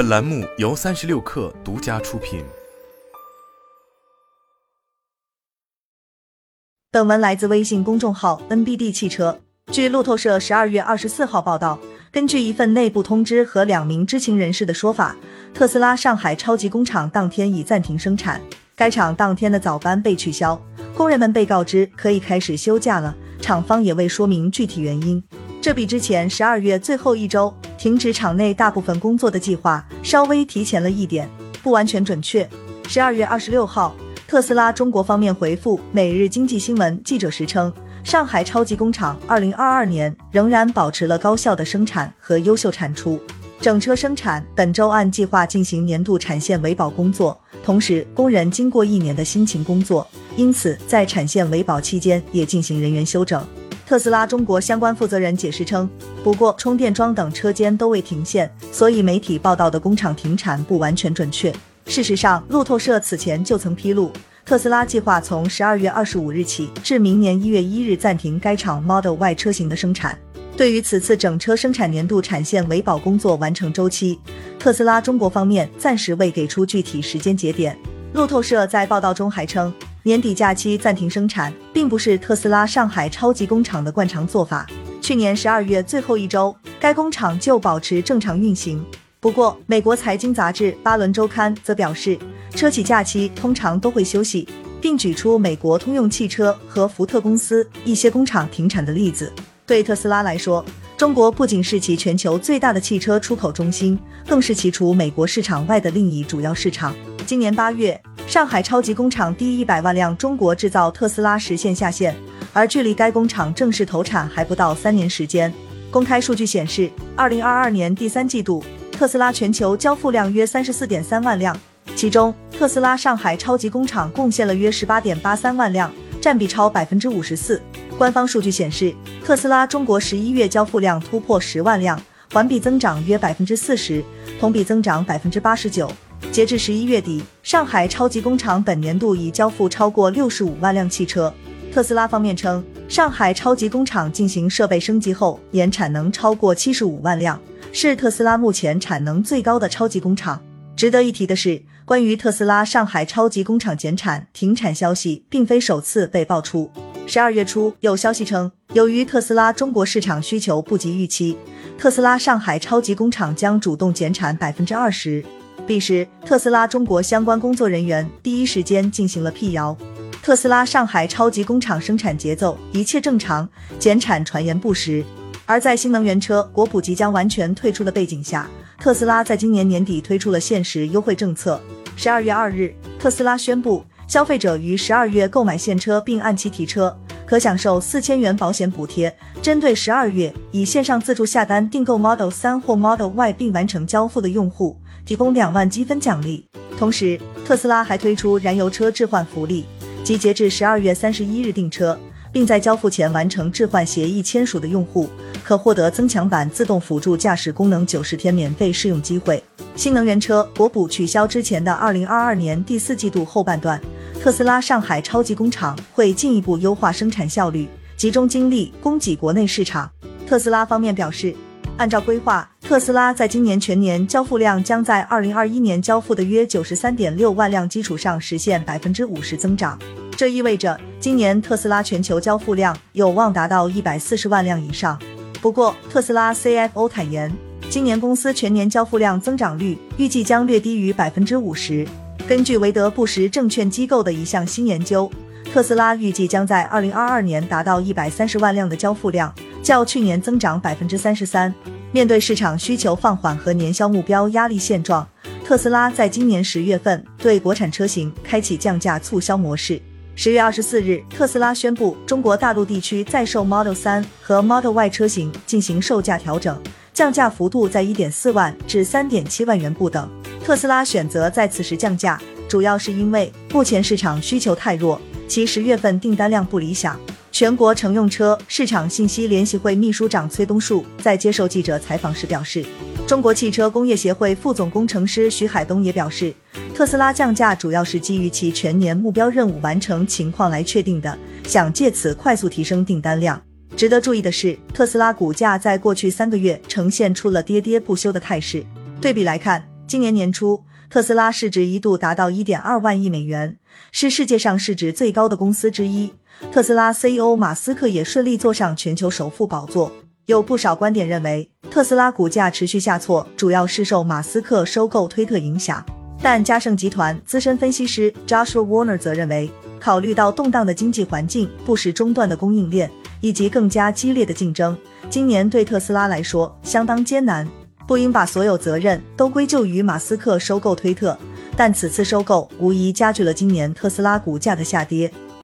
本栏目由三十六氪独家出品。本文来自微信公众号 NBD 汽车。据路透社十二月二十四号报道，根据一份内部通知和两名知情人士的说法，特斯拉上海超级工厂当天已暂停生产，该厂当天的早班被取消，工人们被告知可以开始休假了。厂方也未说明具体原因。这比之前十二月最后一周停止厂内大部分工作的计划稍微提前了一点，不完全准确。十二月二十六号，特斯拉中国方面回复《每日经济新闻》记者时称，上海超级工厂二零二二年仍然保持了高效的生产和优秀产出，整车生产本周按计划进行年度产线维保工作，同时工人经过一年的辛勤工作，因此在产线维保期间也进行人员休整。特斯拉中国相关负责人解释称，不过充电桩等车间都未停线，所以媒体报道的工厂停产不完全准确。事实上，路透社此前就曾披露，特斯拉计划从十二月二十五日起至明年一月一日暂停该厂 Model Y 车型的生产。对于此次整车生产年度产线维保工作完成周期，特斯拉中国方面暂时未给出具体时间节点。路透社在报道中还称。年底假期暂停生产，并不是特斯拉上海超级工厂的惯常做法。去年十二月最后一周，该工厂就保持正常运行。不过，美国财经杂志《巴伦周刊》则表示，车企假期通常都会休息，并举出美国通用汽车和福特公司一些工厂停产的例子。对特斯拉来说，中国不仅是其全球最大的汽车出口中心，更是其除美国市场外的另一主要市场。今年八月。上海超级工厂第一百万辆中国制造特斯拉实现下线，而距离该工厂正式投产还不到三年时间。公开数据显示，二零二二年第三季度，特斯拉全球交付量约三十四点三万辆，其中特斯拉上海超级工厂贡献了约十八点八三万辆，占比超百分之五十四。官方数据显示，特斯拉中国十一月交付量突破十万辆，环比增长约百分之四十，同比增长百分之八十九。截至十一月底，上海超级工厂本年度已交付超过六十五万辆汽车。特斯拉方面称，上海超级工厂进行设备升级后，年产能超过七十五万辆，是特斯拉目前产能最高的超级工厂。值得一提的是，关于特斯拉上海超级工厂减产停产消息，并非首次被爆出。十二月初，有消息称，由于特斯拉中国市场需求不及预期，特斯拉上海超级工厂将主动减产百分之二十。彼时，特斯拉中国相关工作人员第一时间进行了辟谣。特斯拉上海超级工厂生产节奏一切正常，减产传言不实。而在新能源车国普即将完全退出的背景下，特斯拉在今年年底推出了限时优惠政策。十二月二日，特斯拉宣布，消费者于十二月购买现车并按期提车，可享受四千元保险补贴。针对十二月以线上自助下单订购 Model 三或 Model Y 并完成交付的用户。提供两万积分奖励，同时特斯拉还推出燃油车置换福利，即截至十二月三十一日订车，并在交付前完成置换协议签署的用户，可获得增强版自动辅助驾驶功能九十天免费试用机会。新能源车国补取消之前的二零二二年第四季度后半段，特斯拉上海超级工厂会进一步优化生产效率，集中精力供给国内市场。特斯拉方面表示，按照规划。特斯拉在今年全年交付量将在二零二一年交付的约九十三点六万辆基础上实现百分之五十增长，这意味着今年特斯拉全球交付量有望达到一百四十万辆以上。不过，特斯拉 CFO 坦言，今年公司全年交付量增长率预计将略低于百分之五十。根据韦德布什证券机构的一项新研究，特斯拉预计将在二零二二年达到一百三十万辆的交付量，较去年增长百分之三十三。面对市场需求放缓和年销目标压力现状，特斯拉在今年十月份对国产车型开启降价促销模式。十月二十四日，特斯拉宣布中国大陆地区在售 Model 三和 Model Y 车型进行售价调整，降价幅度在一点四万至三点七万元不等。特斯拉选择在此时降价，主要是因为目前市场需求太弱，其十月份订单量不理想。全国乘用车市场信息联席会秘书长崔东树在接受记者采访时表示，中国汽车工业协会副总工程师徐海东也表示，特斯拉降价主要是基于其全年目标任务完成情况来确定的，想借此快速提升订单量。值得注意的是，特斯拉股价在过去三个月呈现出了跌跌不休的态势。对比来看。今年年初，特斯拉市值一度达到一点二万亿美元，是世界上市值最高的公司之一。特斯拉 CEO 马斯克也顺利坐上全球首富宝座。有不少观点认为，特斯拉股价持续下挫，主要是受马斯克收购推特影响。但嘉盛集团资深分析师 Joshua Warner 则认为，考虑到动荡的经济环境、不时中断的供应链以及更加激烈的竞争，今年对特斯拉来说相当艰难。不应把所有责任都归咎于马斯克收购推特，但此次收购无疑加剧了今年特斯拉股价的下跌。